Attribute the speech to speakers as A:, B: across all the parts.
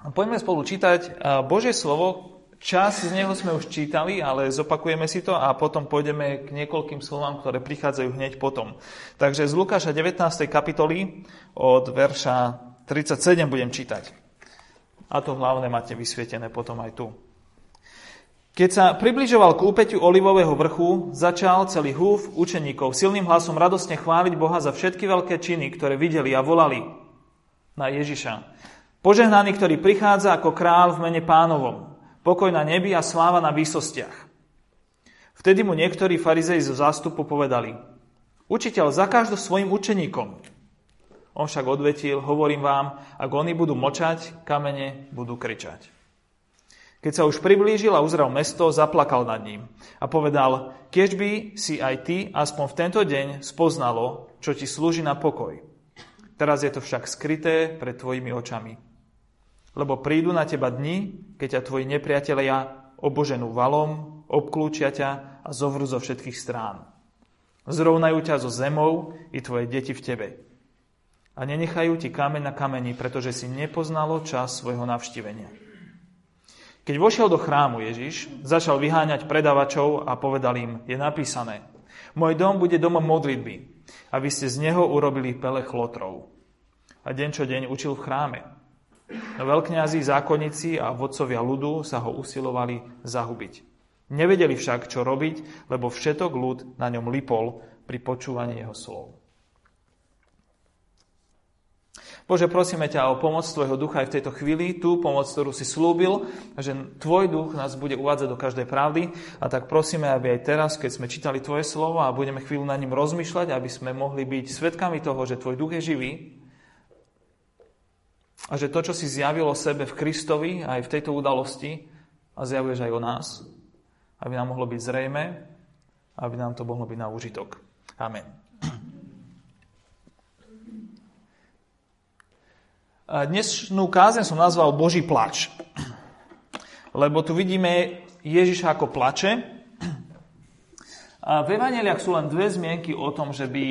A: Poďme spolu čítať Božie slovo. Čas z neho sme už čítali, ale zopakujeme si to a potom pôjdeme k niekoľkým slovám, ktoré prichádzajú hneď potom. Takže z Lukáša 19. kapitoly od verša 37 budem čítať. A to hlavné máte vysvietené potom aj tu. Keď sa približoval k úpeťu Olivového vrchu, začal celý húf učeníkov silným hlasom radosne chváliť Boha za všetky veľké činy, ktoré videli a volali na Ježiša. Požehnaný, ktorý prichádza ako král v mene pánovom. Pokoj na nebi a sláva na výsostiach. Vtedy mu niektorí farizei zo zástupu povedali, Učiteľ, zakáž to svojim učeníkom. On však odvetil, hovorím vám, ak oni budú močať, kamene budú kričať. Keď sa už priblížil a uzrel mesto, zaplakal nad ním a povedal, keď by si aj ty aspoň v tento deň spoznalo, čo ti slúži na pokoj. Teraz je to však skryté pred tvojimi očami. Lebo prídu na teba dni, keď ťa tvoji nepriatelia oboženú valom, obklúčia ťa a zovru zo všetkých strán. Zrovnajú ťa zo zemou i tvoje deti v tebe. A nenechajú ti kameň na kameni, pretože si nepoznalo čas svojho navštívenia. Keď vošiel do chrámu Ježiš, začal vyháňať predavačov a povedal im, je napísané, môj dom bude domom modlitby a ste z neho urobili pele chlotrov. A deň čo deň učil v chráme. Veľkňazí, zákonníci a vodcovia ľudu sa ho usilovali zahubiť. Nevedeli však, čo robiť, lebo všetok ľud na ňom lipol pri počúvaní jeho slov. Bože, prosíme ťa o pomoc Tvojho ducha aj v tejto chvíli, tú pomoc, ktorú si slúbil, že Tvoj duch nás bude uvádzať do každej pravdy. A tak prosíme, aby aj teraz, keď sme čítali Tvoje slovo a budeme chvíľu na ním rozmýšľať, aby sme mohli byť svetkami toho, že Tvoj duch je živý a že to, čo si zjavilo sebe v Kristovi, aj v tejto udalosti, a zjavuješ aj o nás, aby nám mohlo byť zrejme, aby nám to mohlo byť na užitok. Amen. Dnešnú kázeň som nazval Boží plač. Lebo tu vidíme Ježiša ako plače. A v Evangeliach sú len dve zmienky o tom, že by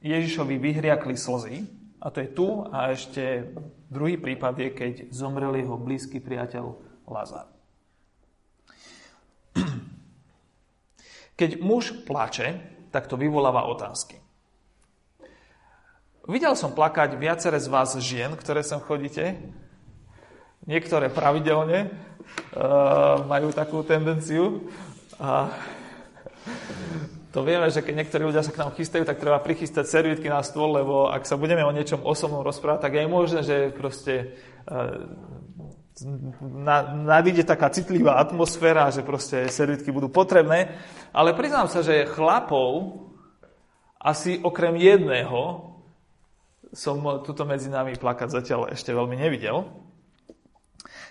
A: Ježišovi vyhriakli slzy. A to je tu a ešte Druhý prípad je, keď zomrel jeho blízky priateľ Lazar. Keď muž plače, tak to vyvoláva otázky. Videl som plakať viacere z vás žien, ktoré sem chodíte. Niektoré pravidelne uh, majú takú tendenciu. A to vieme, že keď niektorí ľudia sa k nám chystajú, tak treba prichystať servítky na stôl, lebo ak sa budeme o niečom osobnom rozprávať, tak je možné, že proste uh, na, nadíde taká citlivá atmosféra, že proste servítky budú potrebné. Ale priznám sa, že chlapov asi okrem jedného som tuto medzi nami plakať zatiaľ ešte veľmi nevidel.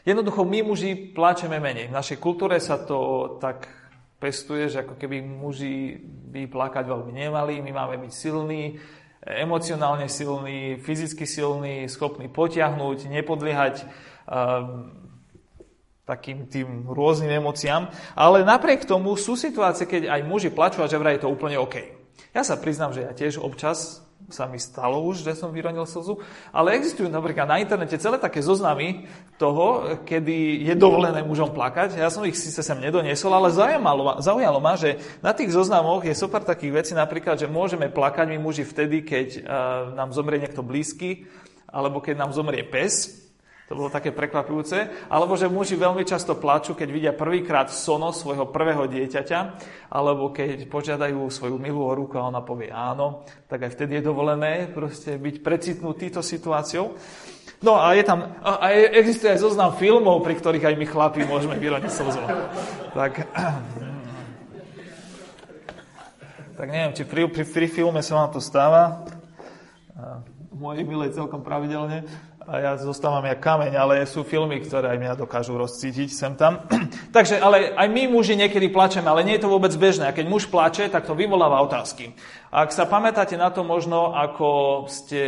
A: Jednoducho my muži pláčeme menej. V našej kultúre sa to tak pestuje, že ako keby muži by plakať veľmi nemali, my máme byť silní, emocionálne silní, fyzicky silní, schopní potiahnuť, nepodliehať um, takým tým rôznym emóciám. Ale napriek tomu sú situácie, keď aj muži plačú a že vraj je to úplne OK. Ja sa priznám, že ja tiež občas sa mi stalo už, že som vyronil slzu, ale existujú napríklad na internete celé také zoznamy toho, kedy je dovolené mužom plakať. Ja som ich síce sem nedoniesol, ale zaujalo, zaujalo ma, že na tých zoznamoch je super takých vecí, napríklad, že môžeme plakať my muži vtedy, keď uh, nám zomrie niekto blízky, alebo keď nám zomrie pes, to bolo také prekvapujúce. Alebo že muži veľmi často plačú, keď vidia prvýkrát sono svojho prvého dieťaťa, alebo keď požiadajú svoju milú o ruku a ona povie áno, tak aj vtedy je dovolené proste byť precitnutý týto situáciou. No a je tam, a existuje aj zoznam filmov, pri ktorých aj my chlapi môžeme vyroniť slzou. Tak, tak neviem, či pri, pri, pri filme sa vám to stáva. Moje milé celkom pravidelne a ja zostávam jak kameň, ale sú filmy, ktoré aj mňa dokážu rozcítiť sem tam. Takže, ale aj my muži niekedy plačeme, ale nie je to vôbec bežné. A keď muž plače, tak to vyvoláva otázky. Ak sa pamätáte na to možno, ako ste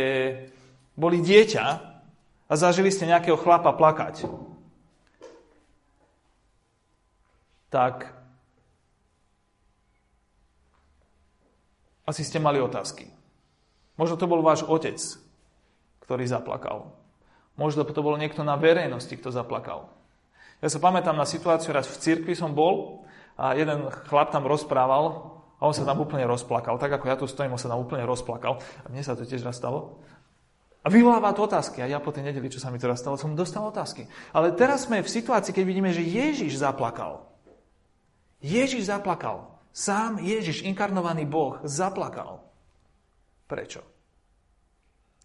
A: boli dieťa a zažili ste nejakého chlapa plakať, tak asi ste mali otázky. Možno to bol váš otec, ktorý zaplakal. Možno to bolo niekto na verejnosti, kto zaplakal. Ja sa pamätám na situáciu, raz v cirkvi som bol a jeden chlap tam rozprával a on sa tam úplne rozplakal. Tak ako ja tu stojím, on sa tam úplne rozplakal. A mne sa to tiež raz stalo. A vyvoláva to otázky. A ja po tej nedeli, čo sa mi teraz stalo, som dostal otázky. Ale teraz sme v situácii, keď vidíme, že Ježiš zaplakal. Ježiš zaplakal. Sám Ježiš, inkarnovaný Boh, zaplakal. Prečo?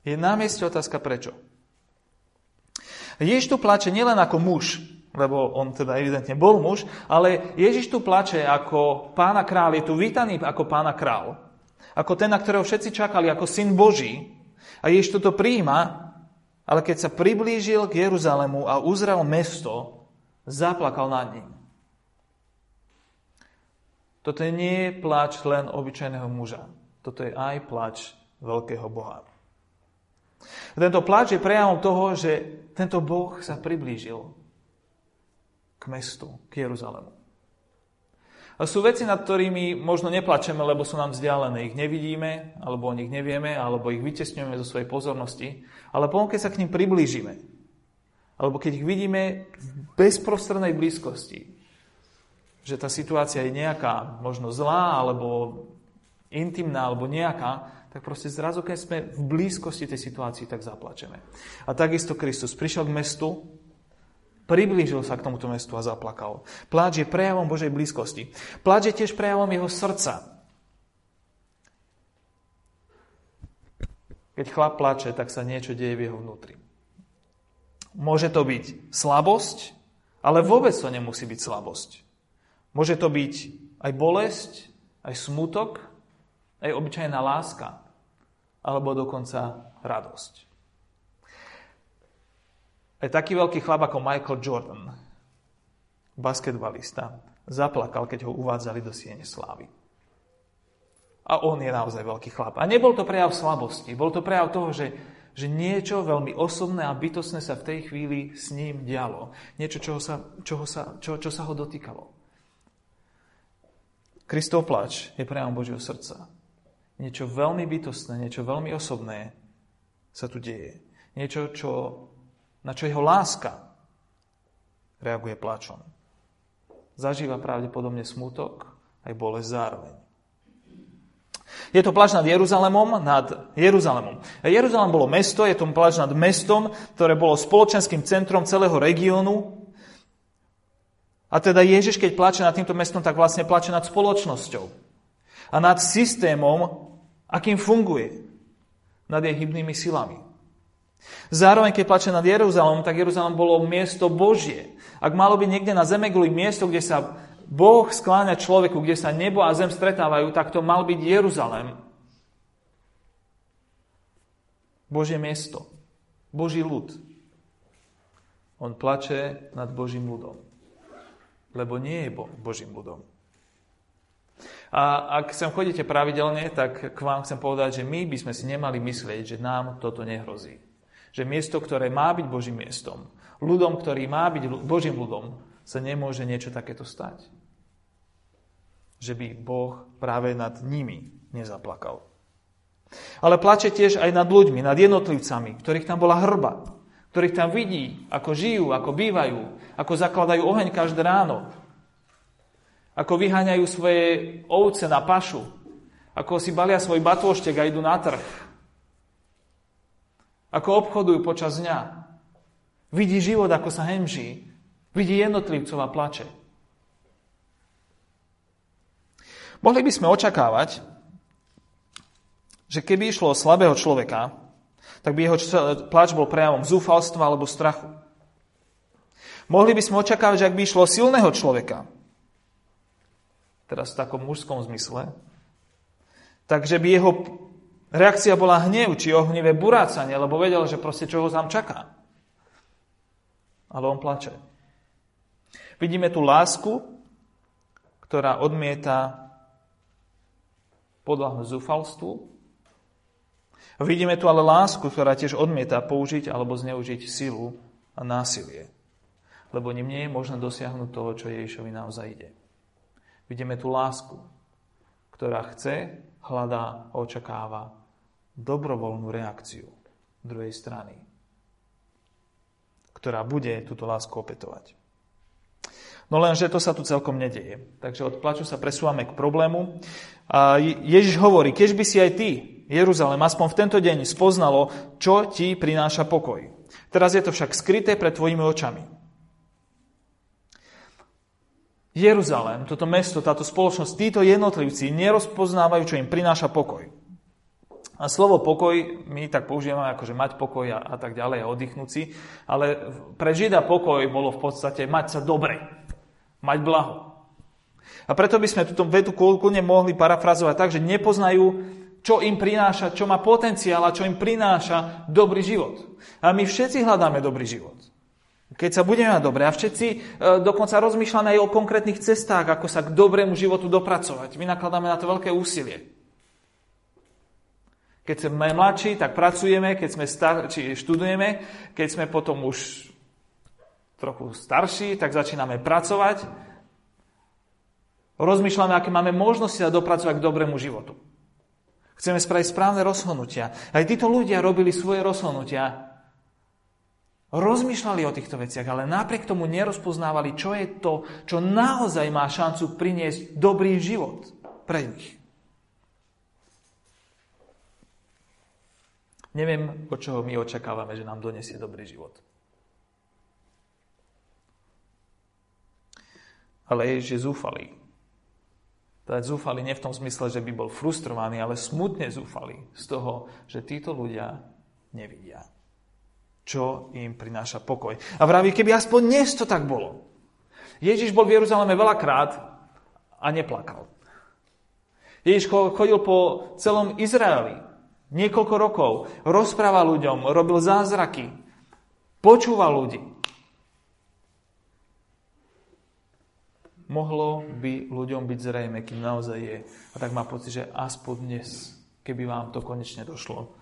A: Je na mieste otázka prečo. Ježiš tu plače nielen ako muž, lebo on teda evidentne bol muž, ale Ježiš tu plače ako pána král, je tu vítaný ako pána král. Ako ten, na ktorého všetci čakali, ako syn Boží, a Ježiš toto príjma, ale keď sa priblížil k Jeruzalému a uzrel mesto, zaplakal nad ním. Toto nie je plač len obyčajného muža. Toto je aj plač veľkého Boha. Tento plač je prejavom toho, že tento Boh sa priblížil k mestu, k Jeruzalému. A sú veci, nad ktorými možno neplačeme, lebo sú nám vzdialené. Ich nevidíme, alebo o nich nevieme, alebo ich vytesňujeme zo svojej pozornosti. Ale potom, keď sa k ním priblížime, alebo keď ich vidíme v bezprostrednej blízkosti, že tá situácia je nejaká možno zlá, alebo intimná, alebo nejaká, tak proste zrazu, keď sme v blízkosti tej situácii, tak zaplačeme. A takisto Kristus prišiel k mestu, Priblížil sa k tomuto mestu a zaplakal. Pláč je prejavom Božej blízkosti. Pláč je tiež prejavom jeho srdca. Keď chlap plače, tak sa niečo deje v jeho vnútri. Môže to byť slabosť, ale vôbec to nemusí byť slabosť. Môže to byť aj bolesť, aj smutok, aj obyčajná láska, alebo dokonca radosť. Aj taký veľký chlap ako Michael Jordan, basketbalista, zaplakal, keď ho uvádzali do siene slávy. A on je naozaj veľký chlap. A nebol to prejav slabosti, bol to prejav toho, že, že niečo veľmi osobné a bytostné sa v tej chvíli s ním dialo. Niečo, čoho sa, čoho sa, čo, čo sa ho dotýkalo. Kristov plač je prejavom Božieho srdca. Niečo veľmi bytostné, niečo veľmi osobné sa tu deje. Niečo, čo na čo jeho láska reaguje plačom. Zažíva pravdepodobne smutok aj bolesť zároveň. Je to pláč nad Jeruzalemom, nad Jeruzalemom. Jeruzalem bolo mesto, je to pláč nad mestom, ktoré bolo spoločenským centrom celého regiónu. A teda Ježiš, keď plače nad týmto mestom, tak vlastne plače nad spoločnosťou. A nad systémom, akým funguje. Nad jej hybnými silami. Zároveň, keď plače nad Jeruzalom, tak Jeruzalem bolo miesto Božie. Ak malo byť niekde na zemeguli miesto, kde sa Boh skláňa človeku, kde sa nebo a zem stretávajú, tak to mal byť Jeruzalem. Božie miesto. Boží ľud. On plače nad Božím ľudom. Lebo nie je Božím ľudom. A ak sem chodíte pravidelne, tak k vám chcem povedať, že my by sme si nemali myslieť, že nám toto nehrozí. Že miesto, ktoré má byť Božím miestom, ľudom, ktorý má byť Božím ľudom, sa nemôže niečo takéto stať. Že by Boh práve nad nimi nezaplakal. Ale plače tiež aj nad ľuďmi, nad jednotlivcami, ktorých tam bola hrba, ktorých tam vidí, ako žijú, ako bývajú, ako zakladajú oheň každé ráno, ako vyháňajú svoje ovce na pašu, ako si balia svoj batôštek a idú na trh, ako obchodujú počas dňa. Vidí život, ako sa hemží. Vidí jednotlivcov a plače. Mohli by sme očakávať, že keby išlo o slabého človeka, tak by jeho pláč bol prejavom zúfalstva alebo strachu. Mohli by sme očakávať, že ak by išlo o silného človeka, teraz v takom mužskom zmysle, takže by jeho Reakcia bola hnev či ohnivé burácanie, lebo vedel, že proste čo ho tam čaká. Ale on plače. Vidíme tu lásku, ktorá odmieta podľahnuť zúfalstvu. Vidíme tu ale lásku, ktorá tiež odmieta použiť alebo zneužiť silu a násilie. Lebo ním nie je možné dosiahnuť toho, čo Ježišovi naozaj ide. Vidíme tu lásku, ktorá chce, hľadá a očakáva dobrovoľnú reakciu druhej strany. ktorá bude túto lásku opetovať. No lenže to sa tu celkom nedeje. Takže od plaču sa presúvame k problému. A Ježiš hovorí, keď by si aj ty, Jeruzalém, aspoň v tento deň spoznalo, čo ti prináša pokoj. Teraz je to však skryté pred tvojimi očami. Jeruzalém, toto mesto, táto spoločnosť, títo jednotlivci nerozpoznávajú, čo im prináša pokoj. A slovo pokoj my tak používame ako, že mať pokoj a, a tak ďalej a oddychnúť si, ale pre Žida pokoj bolo v podstate mať sa dobre, mať blaho. A preto by sme túto vetu kľudne mohli parafrazovať tak, že nepoznajú, čo im prináša, čo má potenciál a čo im prináša dobrý život. A my všetci hľadáme dobrý život. Keď sa budeme mať dobre a všetci e, dokonca rozmýšľame aj o konkrétnych cestách, ako sa k dobrému životu dopracovať. My nakladáme na to veľké úsilie. Keď sme mladší, tak pracujeme, keď sme star- či študujeme, keď sme potom už trochu starší, tak začíname pracovať. Rozmýšľame, aké máme možnosti sa dopracovať k dobrému životu. Chceme spraviť správne rozhodnutia. Aj títo ľudia robili svoje rozhodnutia. Rozmýšľali o týchto veciach, ale napriek tomu nerozpoznávali, čo je to, čo naozaj má šancu priniesť dobrý život pre nich. Neviem, od čoho my očakávame, že nám donesie dobrý život. Ale Ježiš je zúfalý. Teda zúfalý nie v tom smysle, že by bol frustrovaný, ale smutne zúfalý z toho, že títo ľudia nevidia, čo im prináša pokoj. A vraví, keby aspoň dnes to tak bolo. Ježiš bol v Jeruzaleme veľakrát a neplakal. Ježiš chodil po celom Izraeli Niekoľko rokov rozprával ľuďom, robil zázraky, počúval ľudí. Mohlo by ľuďom byť zrejme, kým naozaj je. A tak má pocit, že aspoň dnes, keby vám to konečne došlo.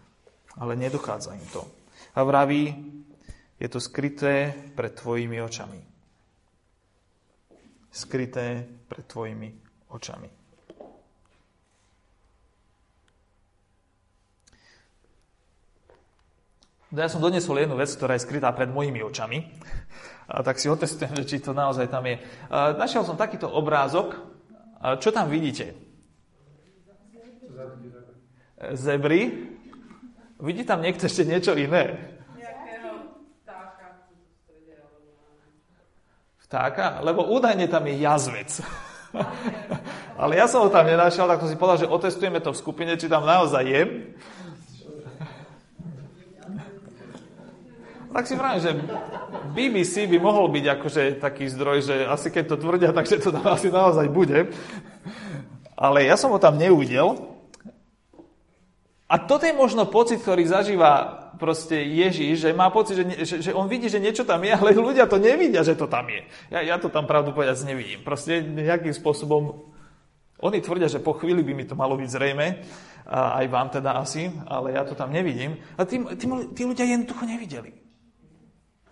A: Ale nedochádza im to. A vraví, je to skryté pred tvojimi očami. Skryté pred tvojimi očami. No ja som donesol jednu vec, ktorá je skrytá pred mojimi očami. A tak si otestujem, či to naozaj tam je. A našiel som takýto obrázok. A čo tam vidíte? Zebry. Vidí tam niekto ešte niečo iné? Vtáka? Lebo údajne tam je jazvec. Ale ja som ho tam nenašiel, tak to si povedal, že otestujeme to v skupine, či tam naozaj je. tak si vravím, že BBC by mohol byť akože taký zdroj, že asi keď to tvrdia, takže to tam asi naozaj bude. Ale ja som ho tam neuvidel. A toto je možno pocit, ktorý zažíva proste Ježíš, že má pocit, že, že, že on vidí, že niečo tam je, ale ľudia to nevidia, že to tam je. Ja, ja to tam pravdu povedať nevidím. Proste nejakým spôsobom oni tvrdia, že po chvíli by mi to malo byť zrejme, a aj vám teda asi, ale ja to tam nevidím. A tí, tí, tí ľudia jednoducho nevideli.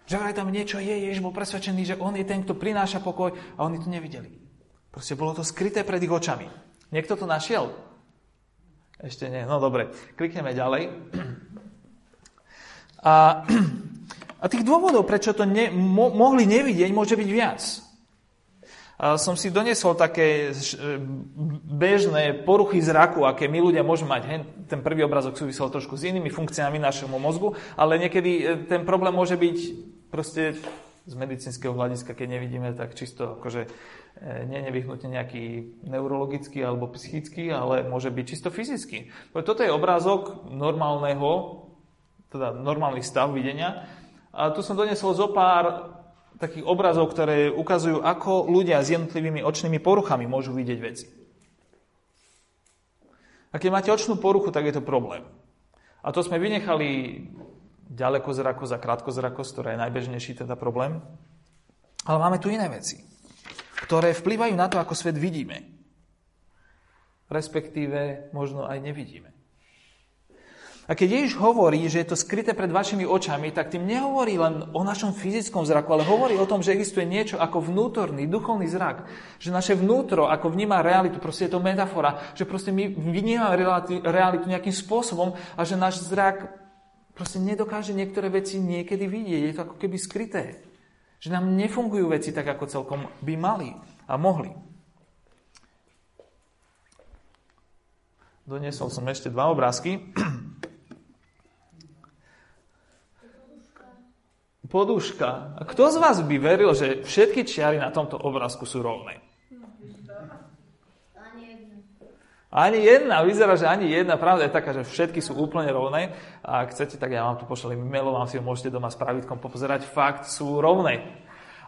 A: Že aj tam niečo je, Ježiš bol presvedčený, že on je ten, kto prináša pokoj a oni to nevideli. Proste bolo to skryté pred ich očami. Niekto to našiel? Ešte nie. No dobre, klikneme ďalej. A, a tých dôvodov, prečo to ne, mo, mohli nevidieť, môže byť viac. A som si donesol také bežné poruchy zraku, aké my ľudia môžeme mať. Ten prvý obrazok súvisel trošku s inými funkciami našemu mozgu, ale niekedy e, ten problém môže byť proste z medicínskeho hľadiska, keď nevidíme, tak čisto akože e, nie nevyhnutne nejaký neurologický alebo psychický, ale môže byť čisto fyzický. Toto je obrázok normálneho, teda normálny stav videnia. A tu som donesol zo pár takých obrazov, ktoré ukazujú, ako ľudia s jednotlivými očnými poruchami môžu vidieť veci. A keď máte očnú poruchu, tak je to problém. A to sme vynechali ďalekozrakosť a krátkozrakosť, ktorá je najbežnejší teda problém. Ale máme tu iné veci, ktoré vplyvajú na to, ako svet vidíme. Respektíve možno aj nevidíme. A keď Ježiš hovorí, že je to skryté pred vašimi očami, tak tým nehovorí len o našom fyzickom zraku, ale hovorí o tom, že existuje niečo ako vnútorný, duchovný zrak. Že naše vnútro, ako vníma realitu, proste je to metafora, že proste my vnímame realitu nejakým spôsobom a že náš zrak proste nedokáže niektoré veci niekedy vidieť. Je to ako keby skryté. Že nám nefungujú veci tak, ako celkom by mali a mohli. Doniesol som ešte dva obrázky. Poduška. Kto z vás by veril, že všetky čiary na tomto obrázku sú rovné? Ani jedna, vyzerá, že ani jedna. Pravda je taká, že všetky sú úplne rovné. A ak chcete, tak ja vám tu pošlem e-mailom, vám si ho môžete doma s pravidkom popozerať. Fakt sú rovné.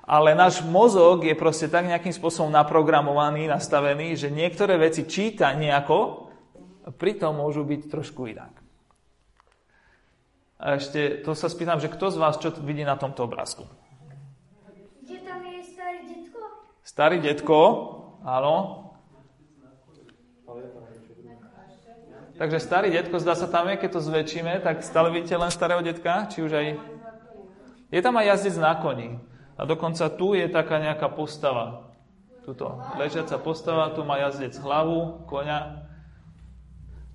A: Ale náš mozog je proste tak nejakým spôsobom naprogramovaný, nastavený, že niektoré veci číta nejako, a pritom môžu byť trošku inak. A ešte to sa spýtam, že kto z vás čo vidí na tomto obrázku?
B: Kde tam je starý detko?
A: Starý detko, áno. Takže starý detko, zdá sa tam je, keď to zväčšíme, tak stále vidíte len starého detka? Či už aj... Je tam aj jazdec na koni. A dokonca tu je taká nejaká postava. Tuto ležiaca postava, tu má jazdec hlavu, koňa,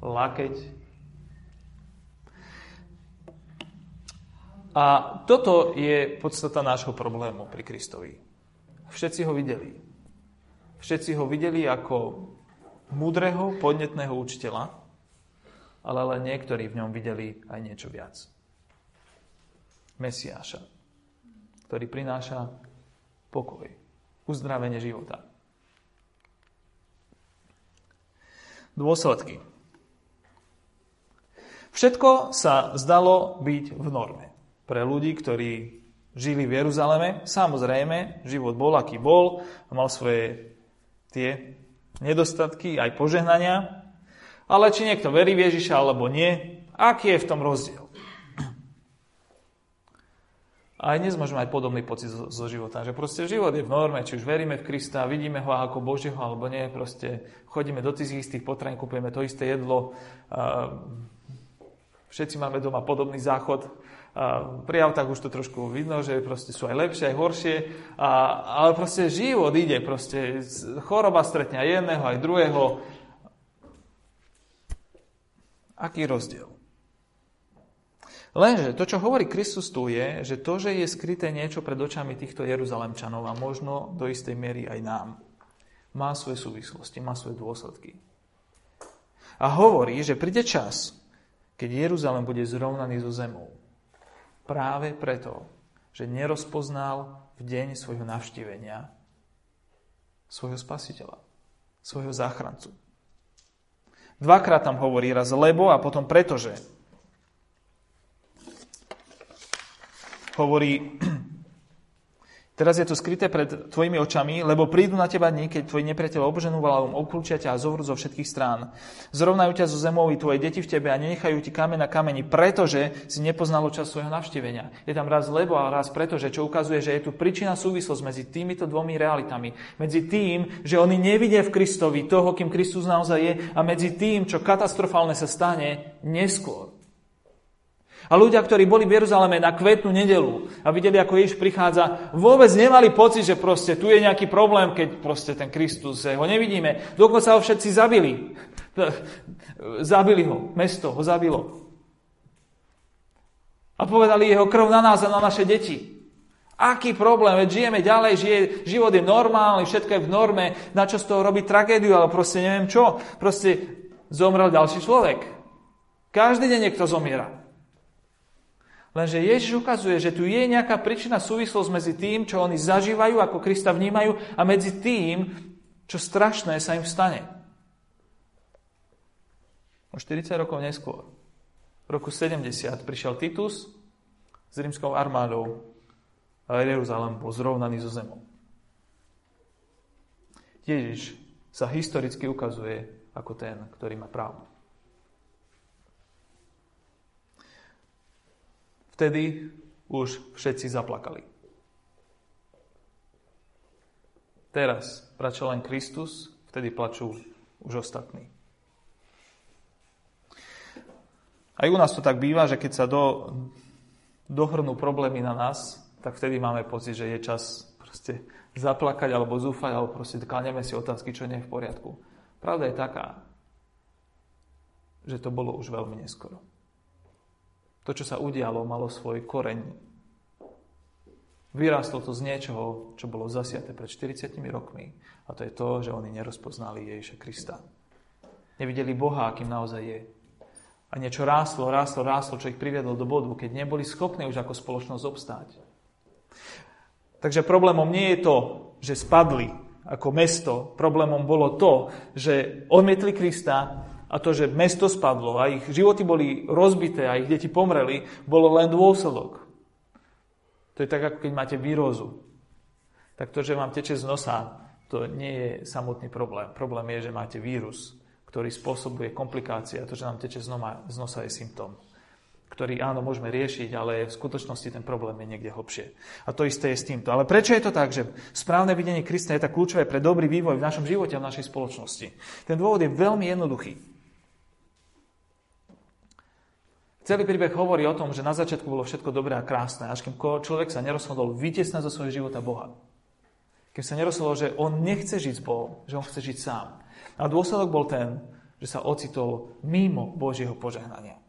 A: lakeť. A toto je podstata nášho problému pri Kristovi. Všetci ho videli. Všetci ho videli ako múdreho, podnetného učiteľa, ale len niektorí v ňom videli aj niečo viac. Mesiáša, ktorý prináša pokoj, uzdravenie života. Dôsledky. Všetko sa zdalo byť v norme. Pre ľudí, ktorí žili v Jeruzaleme, samozrejme, život bol, aký bol, mal svoje tie nedostatky, aj požehnania, ale či niekto verí v Ježiša alebo nie, aký je v tom rozdiel? A aj dnes môžeme mať podobný pocit zo, života, že proste život je v norme, či už veríme v Krista, vidíme ho ako Božieho alebo nie, proste chodíme do tých istých potravín, kupujeme to isté jedlo, všetci máme doma podobný záchod, pri autách už to trošku vidno, že proste sú aj lepšie, aj horšie, ale proste život ide, proste choroba stretne aj jedného, aj druhého, Aký rozdiel? Lenže to, čo hovorí Kristus tu je, že to, že je skryté niečo pred očami týchto Jeruzalemčanov a možno do istej miery aj nám, má svoje súvislosti, má svoje dôsledky. A hovorí, že príde čas, keď Jeruzalem bude zrovnaný so zemou. Práve preto, že nerozpoznal v deň svojho navštívenia svojho spasiteľa, svojho záchrancu. Dvakrát tam hovorí raz lebo a potom pretože. Hovorí, teraz je to skryté pred tvojimi očami, lebo prídu na teba dní, keď tvoji nepriateľ obženú valavom obklúčia ťa a zovrú zo všetkých strán. Zrovnajú ťa zo zemou i tvoje deti v tebe a nenechajú ti kameň na kameni, pretože si nepoznalo čas svojho navštívenia. Je tam raz lebo a raz pretože, čo ukazuje, že je tu príčina súvislosť medzi týmito dvomi realitami. Medzi tým, že oni nevidia v Kristovi toho, kým Kristus naozaj je a medzi tým, čo katastrofálne sa stane neskôr. A ľudia, ktorí boli v Jeruzaleme na kvetnú nedelu a videli, ako Ježiš prichádza, vôbec nemali pocit, že proste tu je nejaký problém, keď proste ten Kristus, ho nevidíme. Dokonca ho všetci zabili. Zabili ho. Mesto ho zabilo. A povedali, jeho krv na nás a na naše deti. Aký problém? Veď žijeme ďalej, žije, život je normálny, všetko je v norme, na čo z toho robiť tragédiu, ale proste neviem čo. Proste zomrel ďalší človek. Každý deň niekto zomiera. Lenže Ježiš ukazuje, že tu je nejaká príčina súvislosť medzi tým, čo oni zažívajú, ako Krista vnímajú, a medzi tým, čo strašné sa im stane. O 40 rokov neskôr, v roku 70, prišiel Titus s rímskou armádou a Jeruzalém bol zrovnaný so zemou. Ježiš sa historicky ukazuje ako ten, ktorý má pravdu. Vtedy už všetci zaplakali. Teraz plače len Kristus, vtedy plačú už ostatní. Aj u nás to tak býva, že keď sa do, dohrnú problémy na nás, tak vtedy máme pocit, že je čas proste zaplakať alebo zúfať, alebo proste klaneme si otázky, čo nie je v poriadku. Pravda je taká, že to bolo už veľmi neskoro. To, čo sa udialo, malo svoj koreň. Vyrástlo to z niečoho, čo bolo zasiaté pred 40 rokmi. A to je to, že oni nerozpoznali Ježiša Krista. Nevideli Boha, akým naozaj je. A niečo rástlo, rástlo, rástlo, čo ich priviedlo do bodu, keď neboli schopní už ako spoločnosť obstáť. Takže problémom nie je to, že spadli ako mesto. Problémom bolo to, že odmietli Krista a to, že mesto spadlo a ich životy boli rozbité a ich deti pomreli, bolo len dôsledok. To je tak, ako keď máte výrozu. Tak to, že vám teče z nosa, to nie je samotný problém. Problém je, že máte vírus, ktorý spôsobuje komplikácie a to, že nám teče z, nosa, je symptóm ktorý áno, môžeme riešiť, ale v skutočnosti ten problém je niekde hlbšie. A to isté je s týmto. Ale prečo je to tak, že správne videnie Krista je tak kľúčové pre dobrý vývoj v našom živote a v našej spoločnosti? Ten dôvod je veľmi jednoduchý. Celý príbeh hovorí o tom, že na začiatku bolo všetko dobré a krásne, až kým človek sa nerozhodol vytiesnať zo svojho života Boha. Keď sa nerozhodol, že on nechce žiť s Bohom, že on chce žiť sám. A dôsledok bol ten, že sa ocitol mimo Božieho požehnania.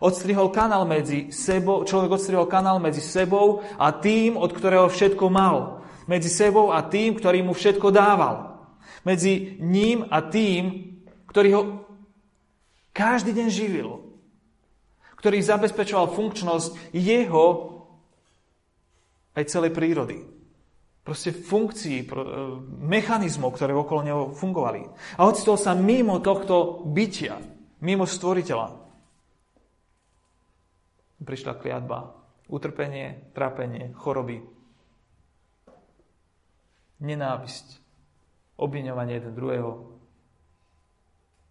A: Odstrihol kanál medzi sebou, človek odstrihol kanál medzi sebou a tým, od ktorého všetko mal. Medzi sebou a tým, ktorý mu všetko dával. Medzi ním a tým, ktorý ho každý deň živil, ktorý zabezpečoval funkčnosť jeho aj celej prírody. Proste funkcií, e, mechanizmov, ktoré okolo neho fungovali. A ocitol sa mimo tohto bytia, mimo stvoriteľa. Prišla kliatba, utrpenie, trápenie, choroby, nenávisť, obviňovanie jeden druhého,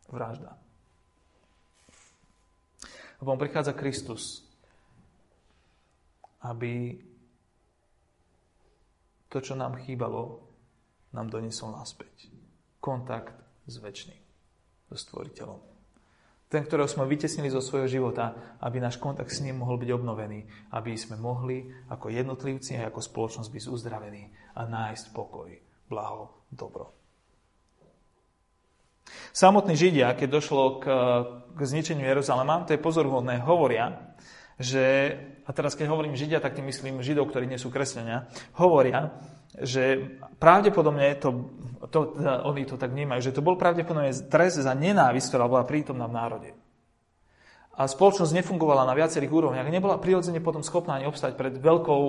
A: vražda. Potom prichádza Kristus, aby to, čo nám chýbalo, nám donesol naspäť. Kontakt s väčšným, so stvoriteľom. Ten, ktorého sme vytesnili zo svojho života, aby náš kontakt s ním mohol byť obnovený, aby sme mohli ako jednotlivci a ako spoločnosť byť uzdravení a nájsť pokoj, blaho, dobro. Samotní Židia, keď došlo k, k zničeniu Jeruzalema, to je pozoruhodné, hovoria, že, a teraz keď hovorím Židia, tak tým myslím Židov, ktorí nie sú kresťania, hovoria, že pravdepodobne to, to, teda oni to tak vnímajú, že to bol pravdepodobne trest za nenávisť, ktorá bola prítomná v národe. A spoločnosť nefungovala na viacerých úrovniach. Nebola prirodzene potom schopná ani obstať pred veľkou,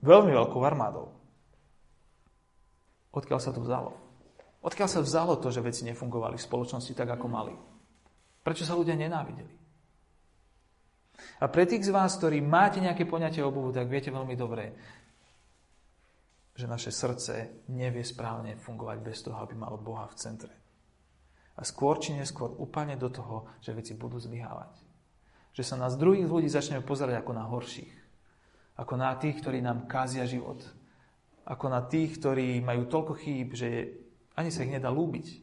A: veľmi veľkou armádou. Odkiaľ sa to vzalo? Odkiaľ sa vzalo to, že veci nefungovali v spoločnosti tak, ako mali? Prečo sa ľudia nenávideli? A pre tých z vás, ktorí máte nejaké poňatie o Bohu, tak viete veľmi dobre, že naše srdce nevie správne fungovať bez toho, aby malo Boha v centre. A skôr či neskôr úplne do toho, že veci budú zlyhávať. Že sa nás druhých ľudí začneme pozerať ako na horších. Ako na tých, ktorí nám kázia život. Ako na tých, ktorí majú toľko chýb, že ani sa ich nedá lúbiť.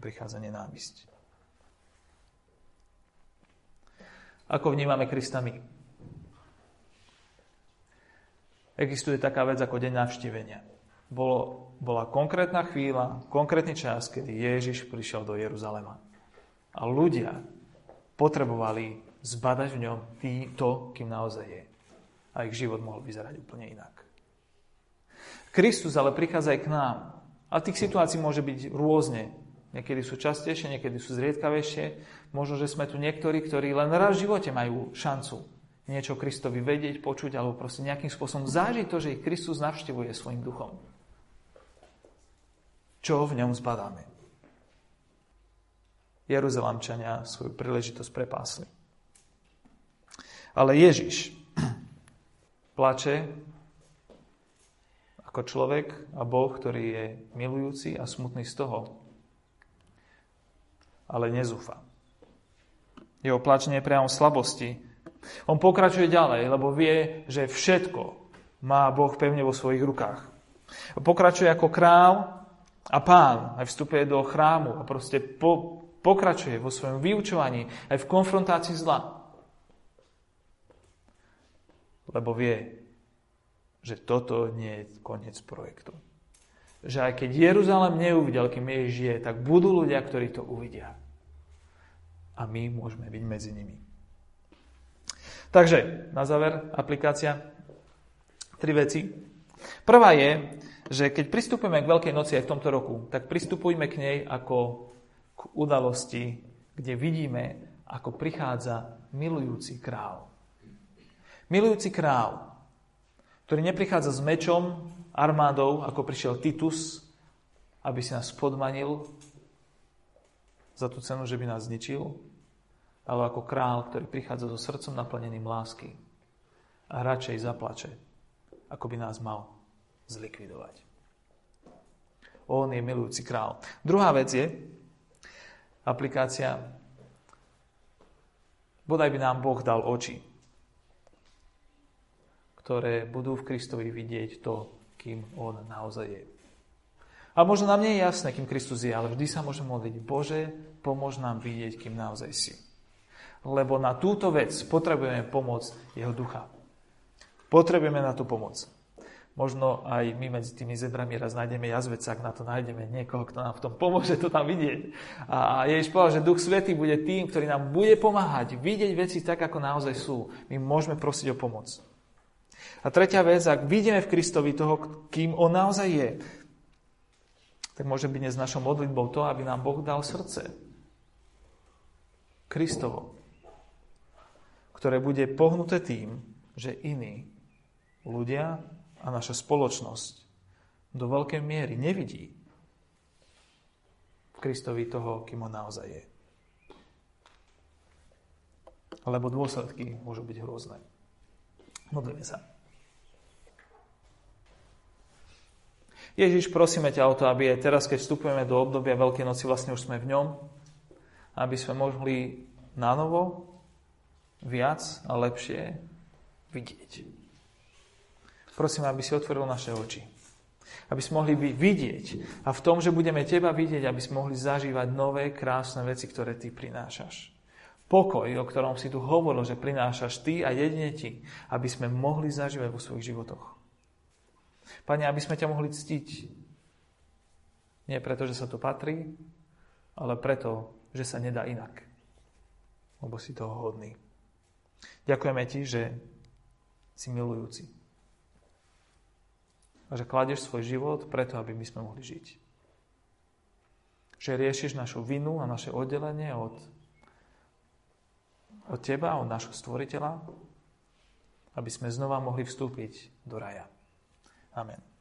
A: Prichádza nenávisť. Ako vnímame Krista my? Existuje taká vec ako deň navštívenia. Bolo, bola konkrétna chvíľa, konkrétny čas, kedy Ježiš prišiel do Jeruzalema. A ľudia potrebovali zbadať v ňom tý, to, kým naozaj je. A ich život mohol vyzerať úplne inak. Kristus ale prichádza aj k nám. A tých situácií môže byť rôzne. Niekedy sú častejšie, niekedy sú zriedkavejšie. Možno, že sme tu niektorí, ktorí len raz v živote majú šancu niečo Kristovi vedieť, počuť, alebo proste nejakým spôsobom zažiť to, že ich Kristus navštevuje svojim duchom. Čo v ňom zbadáme? Jeruzalemčania svoju príležitosť prepásli. Ale Ježiš plače ako človek a Boh, ktorý je milujúci a smutný z toho, ale nezúfa. Jeho plač nie je priamo slabosti. On pokračuje ďalej, lebo vie, že všetko má Boh pevne vo svojich rukách. Pokračuje ako král a pán, aj vstupuje do chrámu a proste po, pokračuje vo svojom vyučovaní, aj v konfrontácii zla. Lebo vie, že toto nie je koniec projektu. Že aj keď Jeruzalem neuvidel, kým Ježiš žije, tak budú ľudia, ktorí to uvidia. a my môžeme byť medzi nimi. Takže, na záver, aplikácia. Tri veci. Prvá je, že keď pristupujeme k Veľkej noci aj v tomto roku, tak pristupujme k nej ako k udalosti, kde vidíme, ako prichádza milujúci král. Milujúci král, ktorý neprichádza s mečom, armádou, ako prišiel Titus, aby si nás podmanil za tú cenu, že by nás zničil, ale ako král, ktorý prichádza so srdcom naplneným lásky a radšej zaplače, ako by nás mal zlikvidovať. On je milujúci král. Druhá vec je aplikácia bodaj by nám Boh dal oči, ktoré budú v Kristovi vidieť to, kým On naozaj je. A možno nám nie je jasné, kým Kristus je, ale vždy sa môžeme modliť, Bože, pomôž nám vidieť, kým naozaj si lebo na túto vec potrebujeme pomoc jeho ducha. Potrebujeme na tú pomoc. Možno aj my medzi tými zebrami raz nájdeme jazveca, ak na to nájdeme niekoho, kto nám v tom pomôže to tam vidieť. A Ježiš povedal, že Duch Svetý bude tým, ktorý nám bude pomáhať vidieť veci tak, ako naozaj sú. My môžeme prosiť o pomoc. A tretia vec, ak vidíme v Kristovi toho, kým On naozaj je, tak môže byť dnes našou modlitbou to, aby nám Boh dal srdce. Kristovo ktoré bude pohnuté tým, že iní ľudia a naša spoločnosť do veľkej miery nevidí v Kristovi toho, kým on naozaj je. Lebo dôsledky môžu byť hrozné. Modlíme sa. Ježiš, prosíme ťa o to, aby aj teraz, keď vstupujeme do obdobia Veľkej noci, vlastne už sme v ňom, aby sme mohli na novo viac a lepšie vidieť. Prosím, aby si otvoril naše oči. Aby sme mohli vidieť. A v tom, že budeme teba vidieť, aby sme mohli zažívať nové, krásne veci, ktoré ty prinášaš. Pokoj, o ktorom si tu hovoril, že prinášaš ty a jedine ty, aby sme mohli zažívať vo svojich životoch. Pane, aby sme ťa mohli ctiť. Nie preto, že sa to patrí, ale preto, že sa nedá inak. Lebo si toho hodný. Ďakujeme Ti, že si milujúci. A že kladeš svoj život preto, aby my sme mohli žiť. Že riešiš našu vinu a naše oddelenie od, od Teba, od našho stvoriteľa, aby sme znova mohli vstúpiť do raja. Amen.